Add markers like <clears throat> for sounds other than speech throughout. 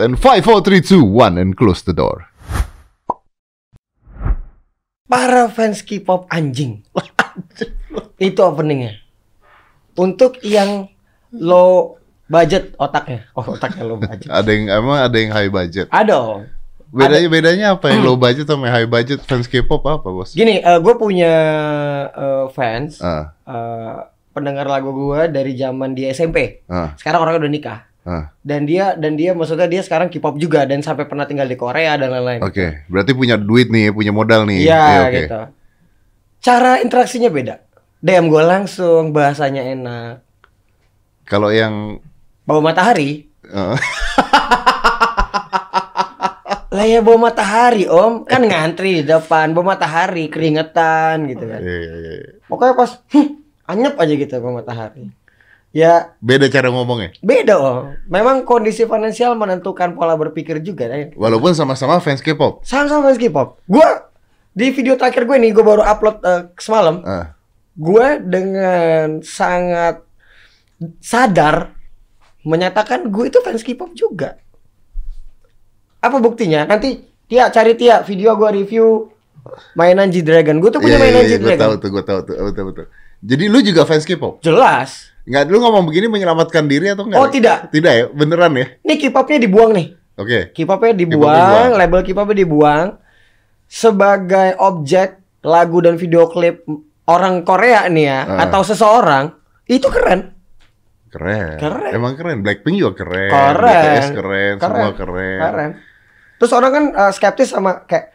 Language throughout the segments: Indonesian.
And 5, 4, 3, 2, 1 and close the door. Para fans K-pop anjing. <laughs> Itu openingnya. Untuk yang low budget otaknya. Oh, otaknya low budget. <laughs> Ada yang emang ada yang high budget. Ada. Bedanya bedanya apa yang low budget sama high budget fans K-pop apa, Bos? Gini, gue punya eh, fans Ah, eh, pendengar lagu gue dari zaman dia SMP. ah, Sekarang orangnya udah nikah. Ah. Dan dia dan dia maksudnya dia sekarang K-pop juga dan sampai pernah tinggal di Korea dan lain-lain. Oke, berarti punya duit nih, punya modal nih. Iya oke. gitu. Cara interaksinya beda. DM gue langsung, bahasanya enak. Kalau yang Bawa matahari, eh, <laughs> lah ya bawa matahari om, kan ngantri di depan, bawa matahari, keringetan gitu kan. iya, iya, iya. Pokoknya pas, "Hmm, anyep aja gitu bawa matahari. Ya beda cara ngomongnya. beda om. Memang kondisi finansial menentukan pola berpikir juga. ya. Walaupun sama-sama fans K-pop. Sama-sama fans K-pop. Gue di video terakhir gue nih, gue baru upload eh, semalam. Ah, gue dengan sangat sadar menyatakan gue itu fans K-pop juga. Apa buktinya? Nanti Tia cari Tia video gue review mainan G Dragon. Gue tuh punya iya, mainan iya, G gue tahu Dragon. tuh, gue tahu tuh, betul betul. Jadi lu juga fans K-pop? Jelas. Nggak, lu ngomong begini menyelamatkan diri atau enggak? Oh tidak. Tidak ya, beneran ya? Nih K-popnya dibuang nih. Oke. K-popnya dibuang, dibuang. label K-popnya dibuang sebagai objek lagu dan video klip orang Korea nih ya Ah. atau seseorang itu keren. Keren. Keren. Emang keren. Blackpink juga keren. Keren. BTS keren. Semua keren. Keren. Terus orang kan uh, skeptis sama kayak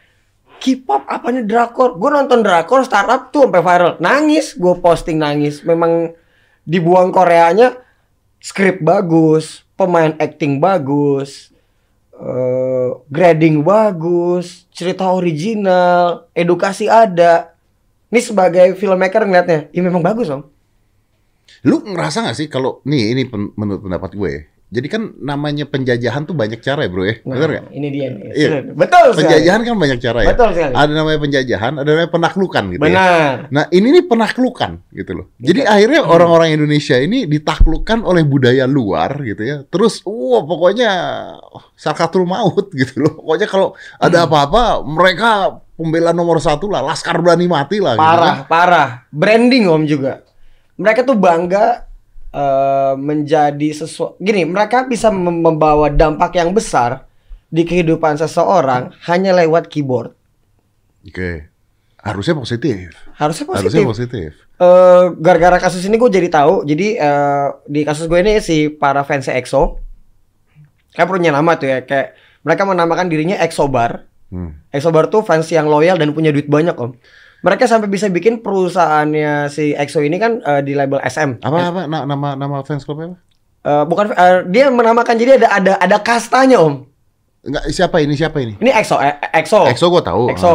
K-pop apanya drakor? Gue nonton drakor startup tuh sampai viral. Nangis, gue posting nangis. Memang dibuang Koreanya skrip bagus, pemain acting bagus, eh, grading bagus, cerita original, edukasi ada. Ini sebagai filmmaker ngeliatnya, ini memang bagus om. Lu ngerasa gak sih kalau nih ini menurut pendapat gue. Ya, Jadi kan namanya penjajahan tuh banyak cara ya, Bro ya. Nah, Bener gak? Ini dia nih. Iya. Betul sekali. Penjajahan kan banyak cara ya. Betul sekali. Ada namanya penjajahan, ada namanya penaklukan gitu ya. Benar. Nah, ini nih penaklukan gitu loh. Jadi Iya. akhirnya orang-orang Indonesia ini ditaklukkan oleh budaya luar gitu ya. Terus wah pokoknya sarkatul maut gitu loh. Pokoknya kalau Hmm. ada apa-apa mereka pembela nomor satu lah, laskar berani mati lah gitu Parah, kan. parah. Branding om juga. Mereka tuh bangga eh, menjadi sesuatu. Gini, mereka bisa mem- membawa dampak yang besar di kehidupan seseorang hanya lewat keyboard. Oke. Harusnya positif. Harusnya positif. Harusnya positif. Eh, gara-gara kasus ini gue jadi tahu. Jadi eh, di kasus gue ini si para fans EXO kan punya nama tuh ya kayak mereka menamakan dirinya EXO Bar. Hmm. EXO Bar tuh fans yang loyal dan punya duit banyak om. Mereka sampai bisa bikin perusahaannya si EXO ini kan eh, di label SM. Apa apa na- nama nama fans club apa? Eh, bukan eh, dia menamakan jadi ada ada ada kastanya om. Enggak, siapa ini? Siapa ini? Ini EXO eh, EXO. EXO gue tahu. EXO.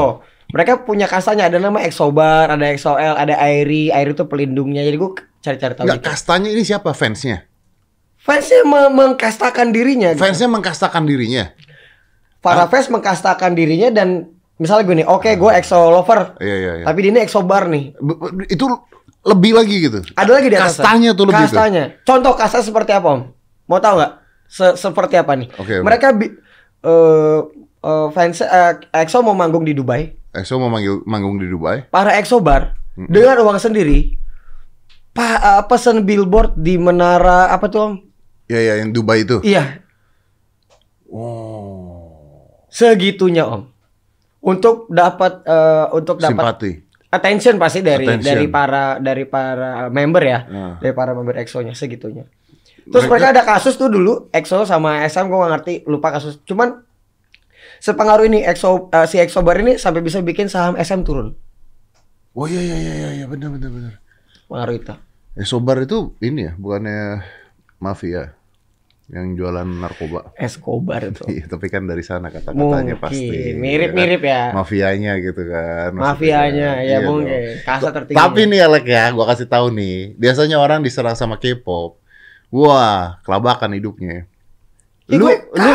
Mereka punya kastanya ada nama EXO Bar, ada EXO-L, ada Airi. Airi itu pelindungnya. Jadi gue cari-cari tahu. Enggak, dikit. kastanya ini siapa fansnya? Fansnya me- mengkastakan dirinya. gitu. Fansnya mengkastakan dirinya. Para fans mengkastakan dirinya dan misalnya gue nih, oke gue EXO lover, Iya iya iya. tapi dia ini EXO Bar nih. Itu lebih lagi gitu. Ada lagi di atas. Kastanya tuh lebih tuh. Kastanya. Contoh kasta seperti apa, Om? Mau tahu nggak? Se- seperti apa nih? Oke. Mereka bi- eh eh, fans eh, EXO mau manggung di Dubai. EXO mau manggil manggung di Dubai. Para EXO bar dengan uang sendiri pa, eh, pesen billboard di menara apa tuh, Om? Ya ya yang Dubai itu. Iya, Oh. segitunya, Om. Untuk dapat eh, untuk dapat Simpati. attention pasti dari Attention. dari para dari para member ya. Nah. Dari para member EXO-nya segitunya. Terus Mereka- mereka, ada kasus tuh dulu EXO sama SM gue gak ngerti lupa kasus. Cuman sepengaruh ini EXO eh, si EXO bar ini sampai bisa bikin saham SM turun. Oh iya iya iya iya iya benar benar benar. Pengaruh itu. EXO bar itu ini ya, bukannya mafia yang jualan narkoba. Escobar itu. <laughs> Iya, tapi kan dari sana kata-katanya Mungkin pasti. mirip-mirip ya. kan? Mafianya gitu kan. Mafianya ya Iya mungkin. dong. Kasta tertinggi. Tapi nih Alek ya, gua kasih tahu nih. Biasanya orang diserang sama K-pop. Wah, kelabakan hidupnya. Ih, Lu, lu,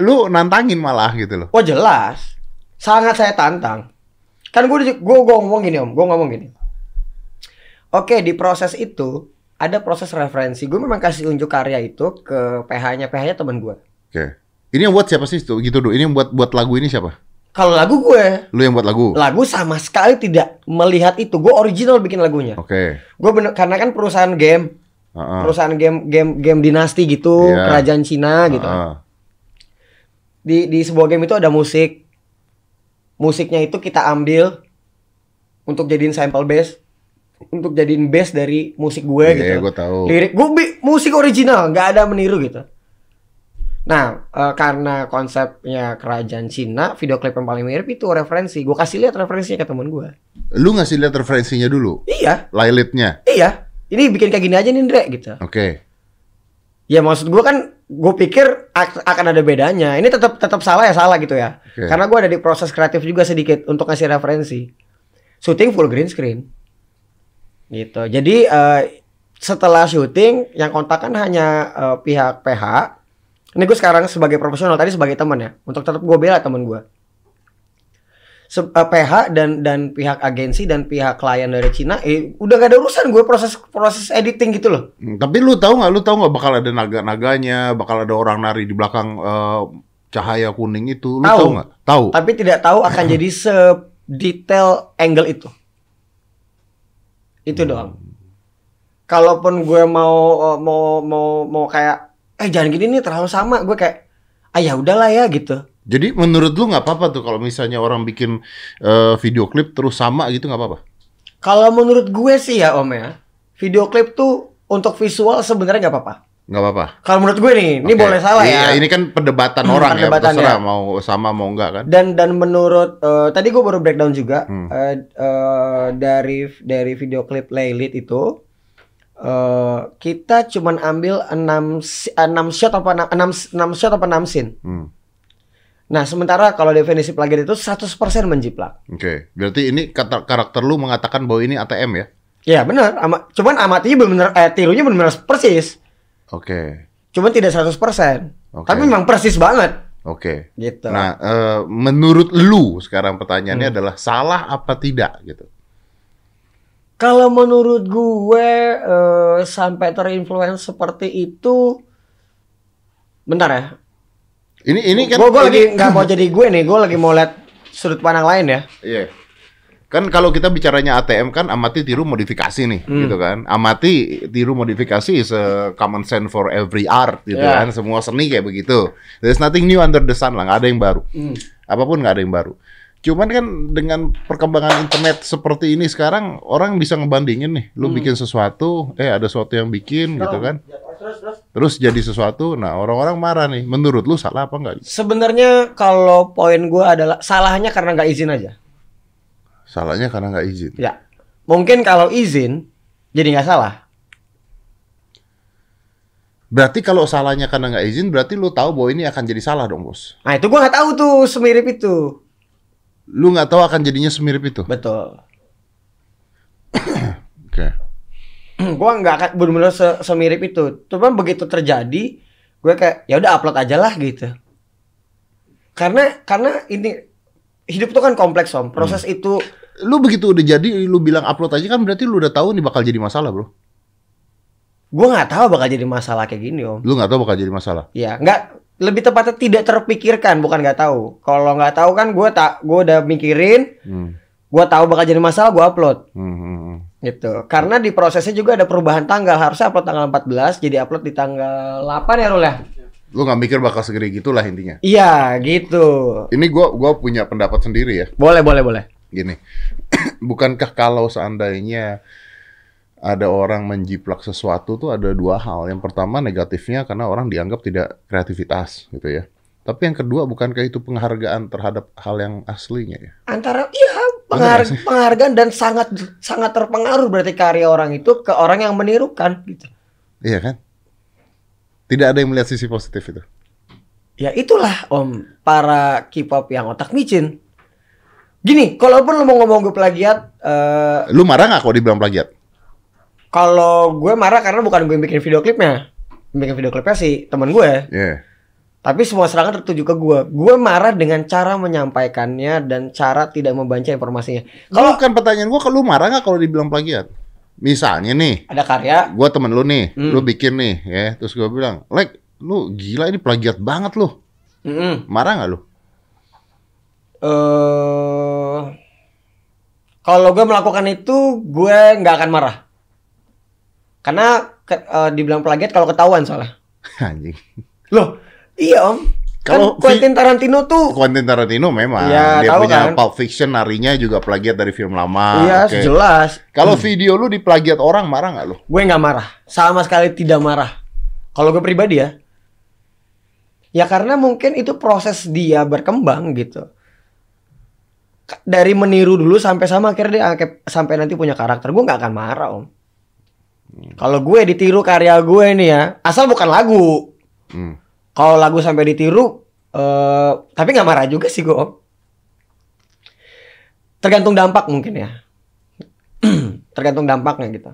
lu nantangin malah gitu loh. Oh jelas. Sangat saya tantang. Kan gue gue gue ngomong gini om, gue ngomong gini. Oke di proses itu ada proses referensi. Gue memang kasih unjuk karya itu ke PH-nya, PH-nya teman gue. Oke. Ini yang buat siapa sih? Tuh, gitu dulu. Ini yang buat buat lagu ini siapa? Kalau lagu gue, Lu yang buat lagu? lagu sama sekali tidak melihat itu. Gue original bikin lagunya. Oke. Gue bener karena kan perusahaan game, Heeh. perusahaan game game game dinasti gitu, Iya. kerajaan Cina gitu. Heeh. Di di sebuah game itu ada musik. Musiknya itu kita ambil untuk jadiin sample bass, untuk jadiin bass dari musik gue Iya, gitu. gue tahu. lirik gue musik original nggak ada meniru gitu. Nah eh, karena konsepnya kerajaan Cina video klip yang paling mirip itu referensi. Gue kasih lihat referensinya ke temen gue Lu ngasih lihat referensinya dulu, iya. Lilitnya. iya. Ini bikin kayak gini aja nih Ndre gitu. Oke. ya maksud gue kan gue pikir ak- akan ada bedanya. Ini tetap tetap salah ya salah gitu ya. Oke. karena gue ada di proses kreatif juga sedikit untuk kasih referensi. Syuting full green screen gitu jadi eh, setelah syuting yang kontak kan hanya eh, pihak PH ini gue sekarang sebagai profesional tadi sebagai teman ya untuk tetap gue bela teman gue Se- eh, PH dan dan pihak agensi dan pihak klien dari Cina eh, udah gak ada urusan gue proses proses editing gitu loh Hmm, Tapi lu tahu nggak? Lu tahu nggak bakal ada naga-naganya, bakal ada orang nari di belakang eh, cahaya kuning itu? Lu Tahu. tahu nggak? Tahu. tapi tidak tahu akan <laughs> jadi sedetail angle itu. Itu doang. Kalaupun gue mau eh, mau mau mau kayak eh jangan gini nih terlalu sama, gue kayak ah ya udahlah ya gitu. Jadi menurut lu nggak apa-apa tuh kalau misalnya orang bikin eh, video klip terus sama gitu nggak apa-apa? Kalau menurut gue sih ya Om ya, video klip tuh untuk visual sebenarnya nggak apa-apa. Nggak apa-apa. Kalau menurut gue nih, ini Oke. boleh salah ya. Iya, ini kan perdebatan Hmm, <clears throat> orang perdebatan ya, terserah ya. mau sama mau enggak kan? Dan dan menurut eh, tadi gue baru breakdown juga Hmm. eh, eh, dari dari video klip Laylit itu eh kita cuman ambil 6 si- 6 shot apa 6 6 shot apa 6 scene. Hmm. Nah, sementara kalau definisi plagiat itu 100% menjiplak. Oke, berarti ini kata karakter lu mengatakan bahwa ini ATM ya? Ya benar, ama, cuman amatinya benar eh tirunya benar persis. Oke, Cuman tidak 100%. Oke. Tapi memang persis banget oke. gitu. Nah, eh, menurut lu sekarang pertanyaannya Hmm. adalah salah apa tidak gitu? Kalau menurut gue eh, sampai terinfluence seperti itu bentar ya. Ini ini kan gue ini- lagi nggak mau <laughs> jadi gue nih, gue lagi mau lihat sudut pandang lain ya. Iya. Kan kalau kita bicaranya ATM kan amati tiru modifikasi nih, Hmm. gitu kan. Amati tiru modifikasi is a common sense for every art gitu Yeah. kan. Semua seni kayak begitu. There's nothing new under the sun lah, nggak ada yang baru. Hmm. Apa pun nggak ada yang baru. Cuman kan dengan perkembangan internet seperti ini sekarang orang bisa ngebandingin nih. Lu Hmm. bikin sesuatu, eh ada sesuatu yang bikin gitu kan. Terus, terus. Terus jadi sesuatu, nah orang-orang marah nih. Menurut lu salah apa enggak? Sebenarnya kalau poin gue adalah salahnya karena nggak izin aja. Salahnya karena nggak izin. Ya, mungkin kalau izin jadi nggak salah. Berarti kalau salahnya karena nggak izin, berarti lu tahu bahwa ini akan jadi salah dong, bos. Nah itu gue nggak tahu tuh semirip itu. Lu nggak tahu akan jadinya semirip itu. Betul. <coughs> Oke. <clears throat> gue nggak akan benar-benar se- semirip itu. Cuman begitu terjadi, gue kayak ya udah upload aja lah gitu. Karena karena ini hidup tuh kan kompleks om. Proses itu Lu begitu udah jadi, lu bilang upload aja kan berarti lu udah tahu nih bakal jadi masalah, bro. gue nggak tahu bakal jadi masalah kayak gini om. Lu nggak tahu bakal jadi masalah. Ya nggak lebih tepatnya tidak terpikirkan bukan nggak tahu. Kalau nggak tahu kan gue tak gue udah mikirin, Hmm. gue tahu bakal jadi masalah gue upload. Hmm, hmm, hmm. gitu karena di prosesnya juga ada perubahan tanggal harusnya upload tanggal 14 jadi upload di tanggal 8 ya Rul ya Lu nggak mikir bakal segede gitulah intinya. iya gitu Ini gua gua punya pendapat sendiri ya. boleh boleh boleh Gini. <clears throat> Bukankah kalau seandainya ada orang menjiplak sesuatu tuh ada dua hal. Yang pertama negatifnya karena orang dianggap tidak kreativitas gitu ya. Tapi yang kedua bukankah itu penghargaan terhadap hal yang aslinya ya? antara iya penghar- penghargaan dan sangat sangat terpengaruh berarti karya orang itu ke orang yang menirukan gitu Iya kan? Tidak ada yang melihat sisi positif itu. ya itulah om para K-pop yang otak micin gini kalaupun lo mau ngomong gue plagiat eh Lu marah nggak kalau dibilang plagiat? kalau gue marah karena bukan gue yang bikin video klipnya Yang bikin video klipnya sih teman gue Iya. Tapi semua serangan tertuju ke gue. Gue marah dengan cara menyampaikannya dan cara tidak membaca informasinya. Kalau kan pertanyaan gua, kalau lu marah nggak kalau dibilang plagiat? Misalnya nih, ada karya, gua temen lu nih, Hmm. lu bikin nih, ya, terus gua bilang, like, lu gila ini plagiat banget lu. Mm-mm. Marah nggak lu? Eh kalau gue melakukan itu gue nggak akan marah karena ke- eh, dibilang plagiat kalau ketahuan soalnya <laughs> Anjing. loh iya om Kalau kan Quentin Tarantino tuh Quentin Tarantino memang Iya, dia punya kan? Pulp Fiction narinya juga plagiat dari film lama. iya Oke. jelas Kalau video lu diplagiat orang marah nggak lu? gue nggak marah sama sekali tidak marah kalau gue pribadi ya ya karena mungkin itu proses dia berkembang gitu dari meniru dulu sampai sama akhirnya dia angke- sampai nanti punya karakter gue nggak akan marah om kalau gue ditiru karya gue nih ya asal bukan lagu Hmm. kalau lagu sampai ditiru eh tapi nggak marah juga sih gue om tergantung dampak mungkin ya <clears throat> tergantung dampaknya gitu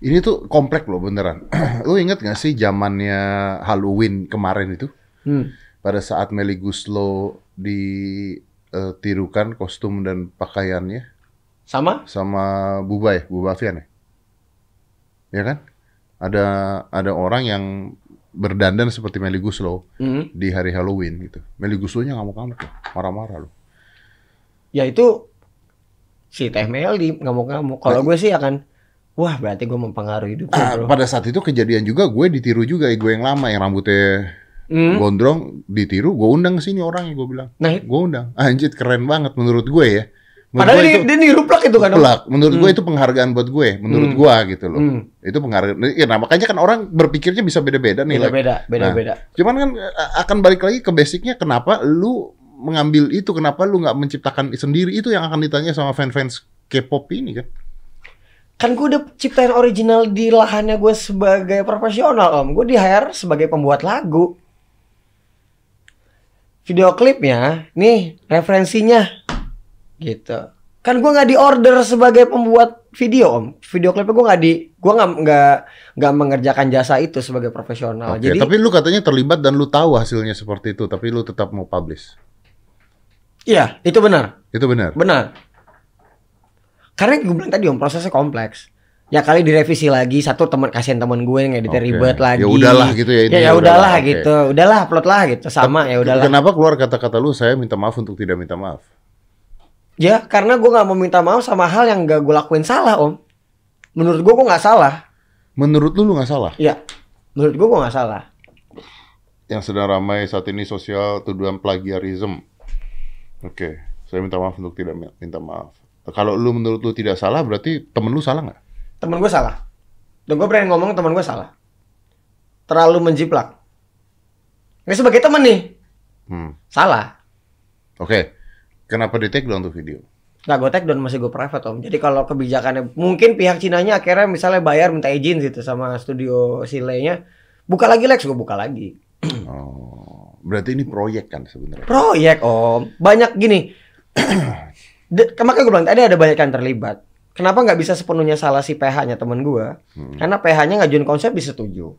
Ini tuh komplek loh beneran. <clears throat> lu inget gak sih zamannya Halloween kemarin itu? hmm. Pada saat Melly Guslow ditirukan kostum dan pakaiannya sama sama Buba ya, Buba Afian ya? Ya kan? Ada ada orang yang berdandan seperti Melly Guslow Hmm. di hari Halloween gitu. Melly Guslow-nya ngamuk-ngamuk loh, marah-marah loh. ya itu si Teh Meli ngamuk-ngamuk. Kalau gue sih akan wah berarti gue mempengaruhi hidup Ah, pada saat itu kejadian juga gue ditiru juga, gue yang lama yang rambutnya Hmm. gondrong ditiru, gue undang sini orangnya gue bilang. Nah, Gue undang. Anjir keren banget menurut gue ya. Menurut padahal gue dia, itu dia niru plak itu kan. Om. pelak. Menurut gue Hmm. itu penghargaan buat gue. Menurut Hmm. gue gitu loh. Hmm. Itu penghargaan. Ya, nah, makanya kan orang berpikirnya bisa beda-beda nih. like. Beda-beda, beda-beda. Cuman kan eh, akan balik lagi ke basicnya kenapa lu mengambil itu, kenapa lu nggak menciptakan sendiri itu yang akan ditanya sama fans-fans K-pop ini kan? Kan gue udah ciptain original di lahannya gue sebagai profesional om. Gue di hire sebagai pembuat lagu. Video klipnya, nih referensinya, gitu. Kan gue nggak di order sebagai pembuat video om. Video klipnya gue nggak di, gue nggak nggak nggak mengerjakan jasa itu sebagai profesional. Oke, Jadi tapi lu katanya terlibat dan lu tahu hasilnya seperti itu, tapi lu tetap mau publish. iya itu benar. Itu benar. Benar. Karena gue bilang tadi om prosesnya kompleks. Ya kali direvisi lagi satu teman kasihan teman gue yang editnya Oke. ribet lagi. Ya udahlah gitu ya, Ya intinya ya udahlah udahlah, oke. gitu. Udahlah upload lah gitu sama ya udahlah. Kenapa keluar kata-kata lu saya minta maaf untuk tidak minta maaf? Ya karena gue nggak mau minta maaf sama hal yang gak gue lakuin salah om. Menurut gue gue nggak salah. Menurut lu lu nggak salah? Ya menurut gue gue nggak salah. Yang sedang ramai saat ini sosial tuduhan plagiarism. Oke, saya minta maaf untuk tidak mi- minta maaf. Kalau lu menurut lu tidak salah, berarti temen lu salah nggak? Temen gue salah. Dan gue berani ngomong temen gue salah. Terlalu menjiplak. Ini sebagai temen nih Hmm. salah. Oke, kenapa di take down tuh video? Nggak gue take down masih gue private om. Jadi kalau kebijakannya mungkin pihak Cinanya akhirnya misalnya bayar minta izin gitu sama studio Sile-nya. Buka lagi Lex, gue buka lagi. <clears throat> Oh, berarti ini proyek kan sebenarnya? Proyek om. Banyak gini. <clears throat> Makanya gue bilang tadi ada banyak yang terlibat. Kenapa nggak bisa sepenuhnya salah si PH-nya temen gue? Hmm. Karena PH-nya ngajuin konsep disetujui.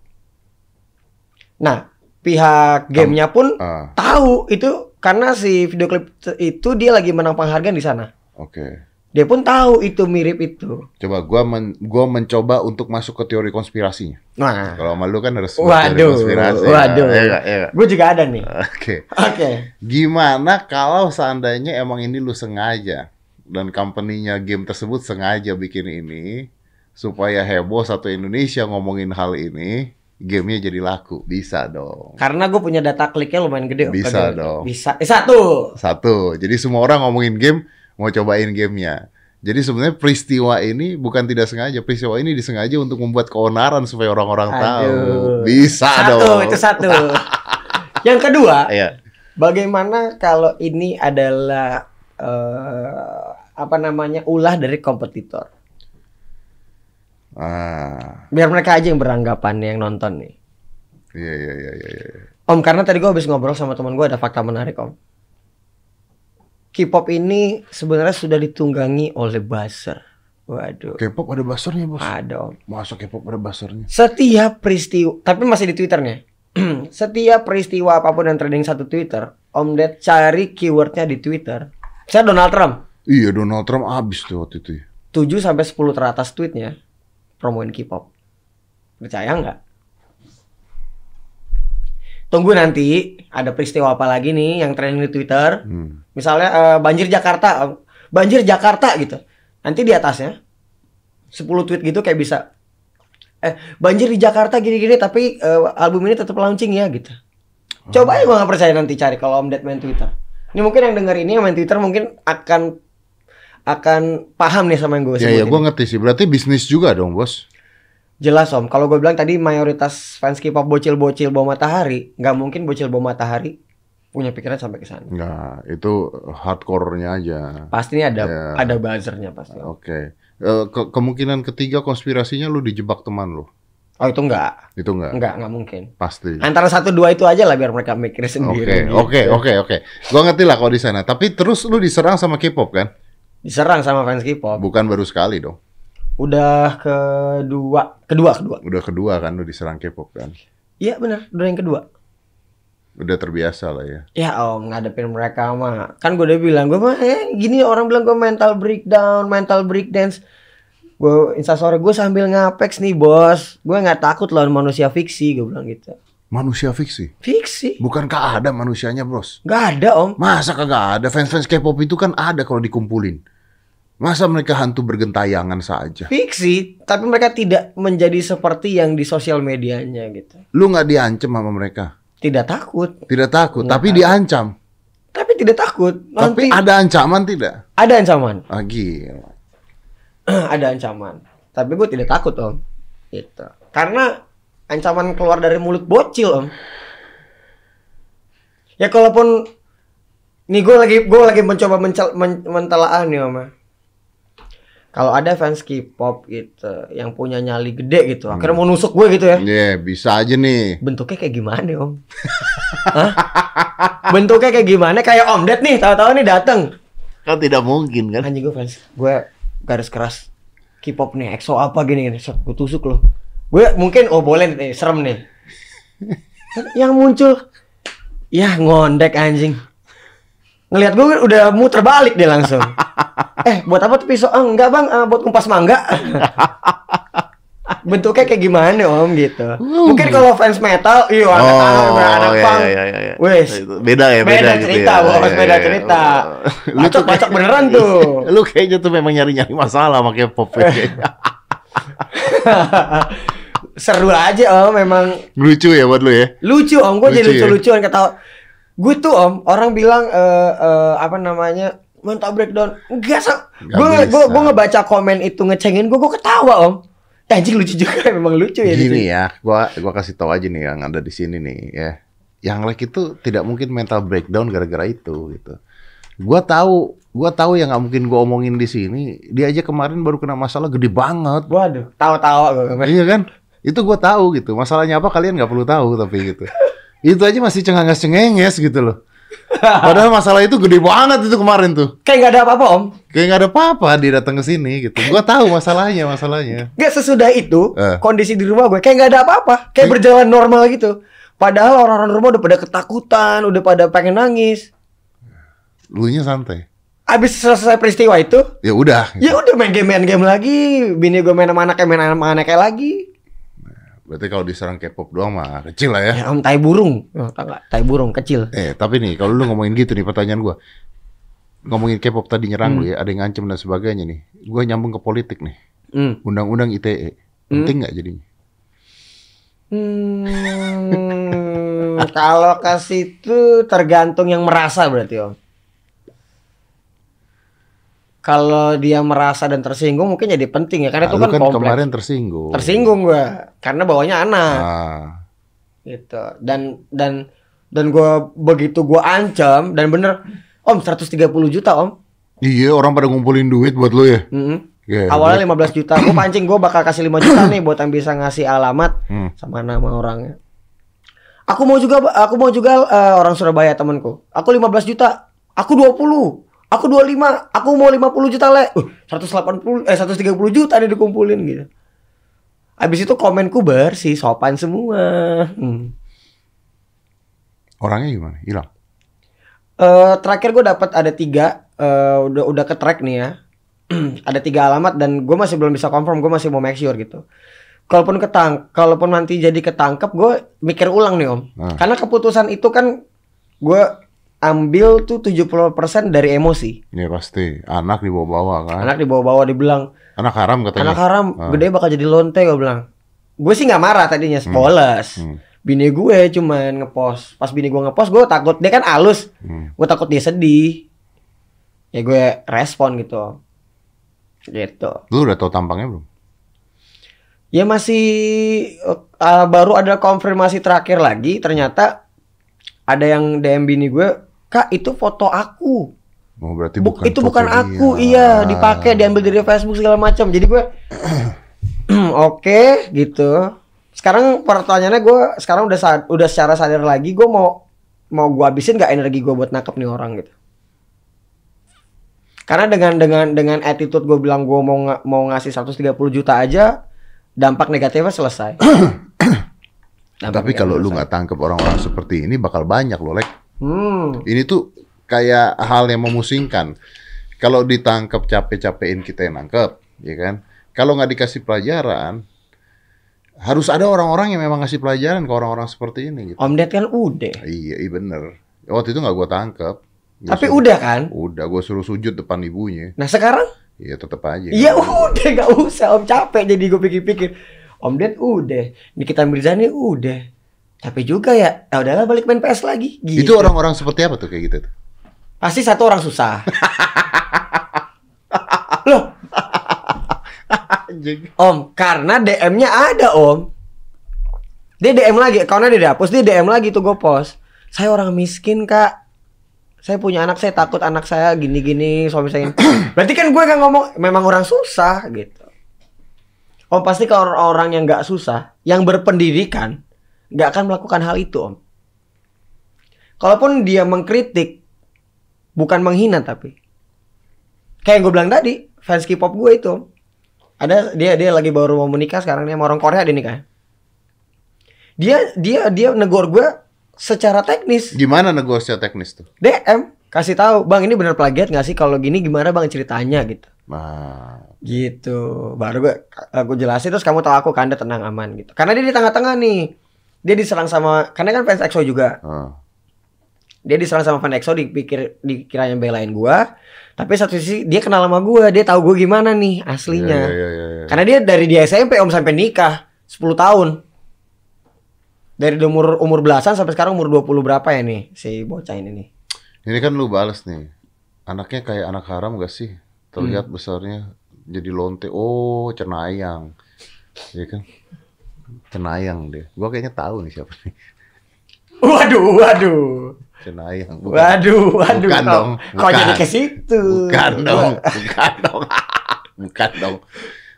Nah, pihak gamenya pun Ah, tahu itu karena si video klip itu dia lagi menang penghargaan di sana. oke. Dia pun tahu itu mirip itu. Coba gua men gua mencoba untuk masuk ke teori konspirasinya. Nah, Kalau sama lu kan harus teori waduh, konspirasi. waduh. Nggak? Iya nggak? Gue juga ada nih. Oke. Oke. Gimana kalau seandainya emang ini lu sengaja dan company-nya game tersebut sengaja bikin ini supaya heboh satu Indonesia ngomongin hal ini, gamenya jadi laku. Bisa dong. Karena gue punya data kliknya lumayan gede. Bisa Kagak- dong. Bisa. Eh, satu. Satu. Jadi semua orang ngomongin game mau cobain gamenya. Jadi sebenarnya peristiwa ini bukan tidak sengaja, peristiwa ini disengaja untuk membuat keonaran supaya orang-orang tahu. Bisa Satu, dong. itu satu. <laughs> Yang kedua, Iya. bagaimana kalau ini adalah eh, apa namanya ulah dari kompetitor? Ah, Biar mereka aja yang beranggapan yang nonton nih. iya iya iya iya. iya. Om, karena tadi gue habis ngobrol sama teman gue ada fakta menarik om. K-pop ini sebenarnya sudah ditunggangi oleh buzzer. Waduh, K-pop ada buzzernya bos. ada om. Masa K-pop ada buzzernya? Setiap peristiwa, tapi masih di twitternya. <clears throat> Setiap peristiwa apa pun yang trending satu Twitter, Om Ded cari keywordnya di Twitter. Saya Donald Trump, Iya Donald Trump abis tuh waktu itu. ya. 7 sampai 10 teratas tweetnya promoin K-pop. Percaya nggak? tunggu nanti ada peristiwa apa lagi nih yang trending di Twitter. Hmm. Misalnya eh, banjir Jakarta, eh, banjir Jakarta gitu. Nanti di atasnya 10 tweet gitu kayak bisa eh banjir di Jakarta gini-gini tapi eh, album ini tetap launching ya gitu. Coba aja gua nggak percaya nanti cari kalau Om Ded main Twitter. Ini mungkin yang denger ini yang main Twitter mungkin akan akan paham nih sama yang gue Ya ya, gue ngerti sih. Berarti bisnis juga dong, bos. Jelas om, kalau gue bilang tadi mayoritas fans K-pop bocil-bocil bawah matahari, nggak mungkin bocil bawah matahari punya pikiran sampai ke sana. Enggak, itu hardcore-nya aja. Pasti ini ada Ya. ada buzzernya pasti. Oke. Eh, ke- kemungkinan ketiga konspirasinya lu dijebak teman lu. Oh itu enggak, Itu enggak? enggak enggak mungkin. Pasti. Antara satu dua itu aja lah biar mereka mikir Oke, sendiri. oke, gitu. oke, oke. Gua ngerti lah kalau di sana. Tapi terus lu diserang sama K-pop kan? Diserang sama fans K-pop. Bukan baru sekali dong. Udah kedua, kedua, kedua. Udah kedua kan lu diserang K-pop kan? Iya benar, udah yang kedua. Udah terbiasa lah ya. Ya om, ngadepin mereka mah. Kan gue udah bilang, gue mah eh, gini orang bilang gue mental breakdown, mental breakdance. Gue instastory gue sambil ngapex nih bos. Gue nggak takut lawan manusia fiksi, gue bilang gitu. Manusia fiksi. Fiksi? Bukankah ada manusianya, Bros? Nggak ada om. Masa kagak ada fans-fans K-pop itu kan ada kalau dikumpulin. Masa mereka hantu bergentayangan saja? Fiksi, tapi mereka tidak menjadi seperti yang di sosial medianya gitu. Lu nggak diancam sama mereka? Tidak takut, Tidak takut, Nggak tapi takut. diancam. tapi tidak takut. Tapi Nanti ada ancaman tidak? ada ancaman, Ah, gila. <clears throat> ada ancaman. Tapi gue tidak takut om. Gitu. Karena ancaman keluar dari mulut bocil om. Ya kalaupun nih gue lagi gue lagi mencoba mencel, men, mentelaah nih om. ya. Kalau ada fans K-pop gitu yang punya nyali gede gitu, akhirnya mau nusuk gue gitu ya. Ya, bisa aja nih. Bentuknya kayak gimana om? <laughs> Hah? Bentuknya kayak gimana? Kayak Om Ded nih, tahu-tahu nih dateng. Kan tidak mungkin kan? Anjing gue fans, gue garis keras K-pop nih, EXO apa gini gini, gue tusuk loh. Gue mungkin oh boleh nih, serem nih. Yang muncul, ya ngondek anjing. Ngelihat gue udah muter balik dia langsung. <laughs> eh buat apa tuh pisau? Ah, enggak bang, ah, buat kumpas mangga. <laughs> Bentuknya kayak gimana om gitu. Mungkin kalau fans metal, iya anak anak, anak iya, punk. iya, iya, iya. Wes. Itu Beda ya, beda, Beda gitu cerita, ya. bos, Iya, beda iya, cerita. iya. Lu Bacok-bacok kayak- beneran <laughs> tuh. Lu kayaknya tuh memang nyari-nyari masalah sama K-pop. ya. Seru aja om, memang Lucu ya buat lu ya? lucu om. Gue jadi Lucu ya? lucu-lucuan ketawa. Gue tuh om, orang bilang eh eh, apa namanya mental breakdown. Enggak. Nggak Gue gue gue ngebaca komen itu ngecengin gue, gue ketawa om. Eh, Anjing lucu juga, <laughs> memang lucu ya. Gini ya, gua gua kasih tahu aja nih yang ada di sini nih ya. Yang like itu tidak mungkin mental breakdown gara-gara itu gitu. Gua tahu, gua tahu yang nggak mungkin gua omongin di sini. Dia aja kemarin baru kena masalah gede banget. Waduh, tawa-tawa gue. Iya kan? Itu gua tahu gitu. Masalahnya apa kalian nggak perlu tahu tapi gitu. itu aja masih cengenges-cengenges gitu loh. Padahal masalah itu gede banget itu kemarin tuh. Kayak nggak ada apa-apa om. Kayak nggak ada apa-apa dia datang ke sini gitu. Gua tahu masalahnya, masalahnya. Gak sesudah itu Eh. kondisi di rumah gue kayak nggak ada apa-apa, kayak Eh. berjalan normal gitu. Padahal orang-orang rumah udah pada ketakutan, udah pada pengen nangis. Lu nya santai. Abis selesai peristiwa itu, Ya udah. ya udah main game main game lagi. Bini gue main sama anaknya main sama anaknya lagi. Berarti kalau diserang K-pop doang mah kecil lah ya. Ya om tai burung, oh, nggak? Tai burung kecil. Eh, tapi nih kalau lu ngomongin gitu nih pertanyaan gua. Ngomongin K-pop tadi nyerang Hmm. lu ya, ada yang ngancem dan sebagainya nih. Gua nyambung ke politik nih. Hmm. Undang-undang ITE. Penting nggak jadinya? Hmm, <laughs> kalau ke situ tergantung yang merasa berarti om. Kalau dia merasa dan tersinggung mungkin jadi penting ya karena Nah, itu kan, kan kompleks. kemarin tersinggung. Tersinggung gua karena bawanya anak Ah, gitu. Dan dan dan gua begitu gua ancam dan bener Om 130 juta Om. iya, orang pada ngumpulin duit buat lu ya. Mm-mm. Ya, Awalnya 15 juta. Gua pancing gua bakal kasih 5 juta nih buat yang bisa ngasih alamat Hmm. sama nama orangnya. Aku mau juga aku mau juga eh, orang Surabaya temanku. Aku 15 juta. Aku 20. Aku 25. Aku mau 50 juta le. Uh, 180 eh 130 juta nih dikumpulin gitu. Habis itu komenku bersih, sopan semua. Hmm. Orangnya gimana? Hilang. Eh, terakhir gue dapat ada tiga, eh, udah udah ke track nih ya. <clears throat> ada tiga alamat dan gue masih belum bisa confirm, gue masih mau make sure gitu. kalaupun ketang, kalaupun nanti jadi ketangkep, gue mikir ulang nih om. Nah. Karena keputusan itu kan gue ambil tuh 70% dari emosi. Ya pasti. Anak dibawa-bawa kan. Anak, Anak dibawa-bawa dibilang, haram katanya. anak haram, Ah. gede bakal jadi lonte gue bilang. Gue sih nggak marah tadinya, poles. Hmm. Bini gue cuman ngepost. Pas bini gue ngepost, gue takut dia kan halus. Hmm. Gue takut dia sedih. Ya gue respon gitu. Gitu. Lu udah tahu tampangnya belum? Ya masih uh, baru ada konfirmasi terakhir lagi ternyata ada yang DM bini gue, "Kak, itu foto aku." Oh, berarti Bu- bukan itu bukan dia. aku, iya, dipakai diambil dari Facebook segala macam. Jadi gue <clears throat> oke gitu. Sekarang pertanyaannya gue sekarang udah sa- udah secara sadar lagi gue mau mau gue habisin nggak energi gue buat nangkep nih orang gitu. Karena dengan dengan dengan attitude gue bilang gue mau mau ngasih 130 juta aja, dampak negatifnya selesai. <clears throat> Dampak Tapi kalau lu nggak tangkep orang-orang seperti ini bakal banyak loh, Lek. Hmm, Ini tuh kayak hal yang memusingkan. Kalau ditangkap capek-capekin kita yang nangkep, ya kan? Kalau nggak dikasih pelajaran, harus ada orang-orang yang memang ngasih pelajaran ke orang-orang seperti ini. Gitu. Om Ded kan udah. Iya, iya bener. Waktu itu nggak gua tangkep. Gua Tapi suruh- udah kan? Udah, gue suruh sujud depan ibunya. Nah sekarang Iya, tetap aja. Iya udah gak usah Om capek jadi gue pikir-pikir Om Ded udah Nikita Mirzani udah Capek juga ya. Ya udahlah balik main PS lagi. Gitu. Itu orang-orang seperti apa tuh kayak gitu tuh? Pasti satu orang susah. <laughs> Loh. Om karena DM-nya ada Om. Dia DM lagi Karena dia dihapus Dia DM lagi tuh gue post Saya orang miskin kak. Saya punya anak saya takut anak saya gini-gini suami saya <clears throat> berarti kan gue kan ngomong memang orang susah gitu. Om pasti kalau orang yang nggak susah yang berpendidikan nggak akan melakukan hal itu om. Kalaupun dia mengkritik bukan menghina tapi. Kayak yang gue bilang tadi fans K-pop gue itu Om. ada dia dia lagi baru mau menikah sekarang dia sama orang Korea dia nikah dia dia dia negor gue secara teknis. Gimana negosiasi teknis tuh? DM kasih tahu bang ini bener plagiat nggak sih? Kalau gini gimana bang ceritanya? Gitu. Nah, gitu. Baru gue gue jelasin terus kamu tahu aku kanda tenang aman gitu. Karena dia di tengah-tengah nih dia diserang sama karena kan fans EXO juga ah. dia diserang sama fans EXO dipikir dikiranya belain gua tapi satu sisi dia kenal sama gua dia tahu gue gimana nih aslinya Iya, iya, iya, iya. karena dia dari dia SMP om sampai nikah 10 tahun dari umur umur belasan sampai sekarang umur 20 berapa ya nih si bocah ini nih Ini kan lu balas nih. Anaknya kayak anak haram gak sih? Hmm. Terlihat besarnya jadi lonte. Oh, cenayang. Iya kan? Cenayang dia. Gua kayaknya tahu nih siapa nih. <laughs> waduh waduh Cenayang. Bukan. Waduh, waduh. Bukan kok- dong. Kok Bukan. jadi ke situ? Bukan dong. Bukan dong. <laughs> Bukan dong.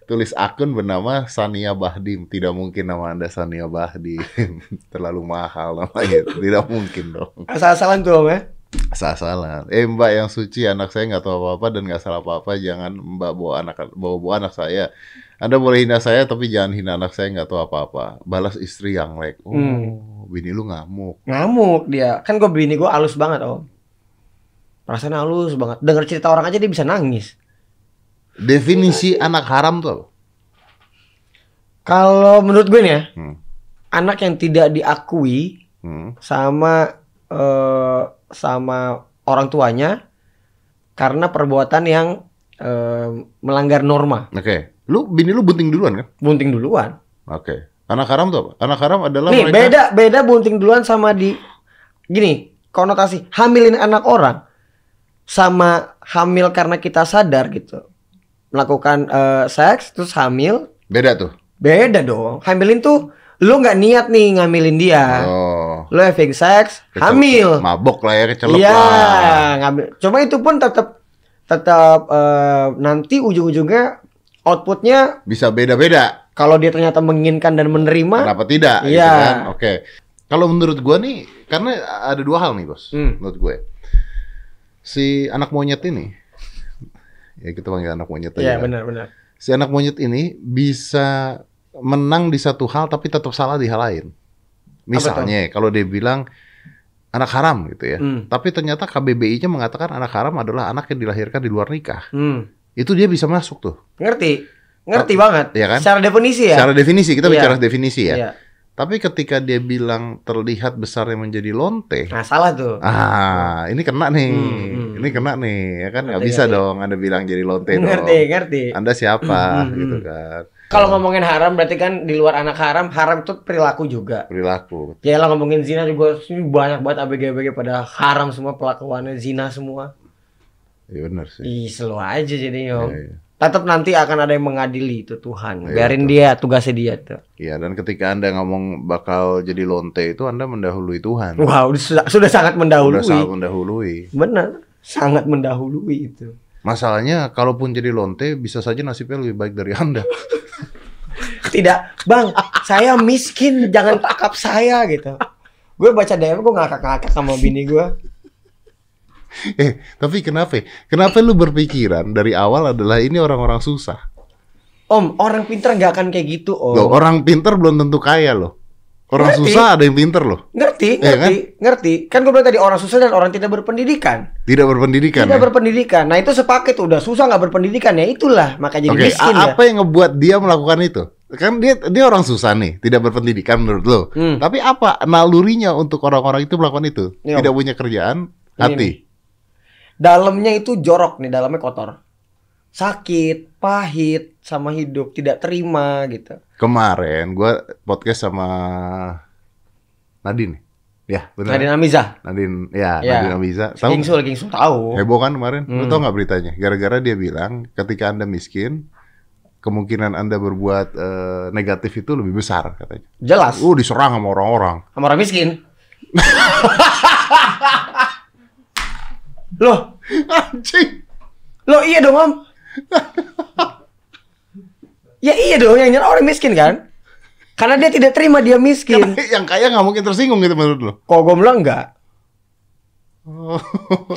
Tulis akun bernama Sania Bahdim. Tidak mungkin nama Anda Sania Bahdim. <laughs> Terlalu mahal namanya. Tidak mungkin dong. Asal-asalan tuh, Om ya. Asal-asalan. Eh Mbak yang suci, anak saya nggak tahu apa-apa dan nggak salah apa-apa. Jangan Mbak bawa anak bawa bawa anak saya. Anda boleh hina saya tapi jangan hina anak saya nggak tahu apa-apa. Balas istri yang like. Oh, Hmm. bini lu ngamuk. Ngamuk dia. Kan gue bini gue halus banget, Om. Perasaan halus banget. Dengar cerita orang aja dia bisa nangis. Definisi anak haram tuh apa? Kalau menurut gue nih ya, Hmm. anak yang tidak diakui Hmm. sama eh, sama orang tuanya karena perbuatan yang eh, melanggar norma. Oke. Lu bini lu bunting duluan kan? Bunting duluan. Oke. Anak haram tuh apa? Anak haram adalah Nih, mereka beda beda bunting duluan sama di gini, konotasi hamilin anak orang sama hamil karena kita sadar gitu. Melakukan eh, seks terus hamil beda tuh. beda dong. Hamilin tuh lu nggak niat nih ngamilin dia. Oh. Lu having seks, Kecel- hamil. Mabok lah ya, kecelep Iya, lah. ngambil. Cuma itu pun tetap tetap eh, nanti ujung-ujungnya outputnya Bisa beda-beda. kalau dia ternyata menginginkan dan menerima, Kenapa tidak? gitu Iya. kan? Oke. Kalau menurut gua nih, karena ada dua hal nih, Bos. Hmm. Menurut gue. Si anak monyet ini, ya kita panggil anak monyet aja. Iya kan. benar-benar. Si anak monyet ini bisa menang di satu hal tapi tetap salah di hal lain. Misalnya, kalau dia bilang anak haram gitu ya. Hmm. Tapi ternyata KBBI-nya mengatakan anak haram adalah anak yang dilahirkan di luar nikah. Hmm. Itu dia bisa masuk tuh. Ngerti? Ngerti banget. Iya kan? Secara definisi ya. Secara definisi kita Iya. bicara definisi ya. Iya. Tapi ketika dia bilang terlihat besarnya menjadi lonte, Nah, salah tuh. ah ini kena nih, Hmm, hmm. ini kena nih, ya kan nggak Ngerti, bisa ngerti. dong Anda bilang jadi lonte dong. ngerti, ngerti. Anda siapa Hmm, hmm, gitu kan? Kalau ngomongin haram berarti kan di luar anak haram, haram itu perilaku juga. perilaku. Ya lah ngomongin zina juga banyak banget ABG-ABG pada haram semua pelakuannya zina semua. Iya benar sih. Ih, slow aja jadi om. Iya, iya. Tetap nanti akan ada yang mengadili itu Tuhan. Iya, Biarin betul. dia tugasnya dia tuh. Iya, dan ketika Anda ngomong bakal jadi lonte itu Anda mendahului Tuhan. Wow, sudah, sudah sangat mendahului. Udah sangat mendahului. Benar, sangat mendahului itu. Masalahnya kalaupun jadi lonte bisa saja nasibnya lebih baik dari Anda. <laughs> Tidak, bang, saya miskin, jangan tangkap saya gitu. Gue baca DM, gue ngakak-ngakak sama bini gue. <laughs> eh, tapi kenapa? Kenapa lu berpikiran dari awal adalah ini orang-orang susah? Om, orang pinter nggak akan kayak gitu, om. Loh, orang pinter belum tentu kaya loh. Orang Ngerti. susah ada yang pinter loh. Ngerti, Iya ngerti, ngerti. Kan gue bilang tadi orang susah dan orang tidak berpendidikan. Tidak berpendidikan tidak ya? berpendidikan. Nah itu sepaket udah susah nggak berpendidikan ya itulah makanya jadi Oke, miskin a- ya. apa yang ngebuat dia melakukan itu? Kan dia dia orang susah nih, tidak berpendidikan menurut lo. Hmm. Tapi apa nalurinya untuk orang-orang itu melakukan itu? Iya. Tidak punya kerjaan, Ini hati. nih. Dalamnya itu jorok nih, dalamnya kotor. Sakit, pahit sama hidup, tidak terima gitu. Kemarin gua podcast sama Nadine. Ya, benar. Nadine Amiza. Nadine, ya, Ya. Nadine Amiza. Tahu Kingsul, Kingsul tahu. heboh kan kemarin? Lu Hmm. tau nggak beritanya? Gara-gara dia bilang ketika anda miskin, kemungkinan anda berbuat eh, negatif itu lebih besar katanya. Jelas. Uh, diserang sama orang-orang. Sama orang miskin. <laughs> Loh, Anjing. loh iya dong om. ya iya dong yang nyerang orang miskin kan? Karena dia tidak terima dia miskin. yang kaya nggak mungkin tersinggung gitu menurut lo? Kok gue bilang enggak?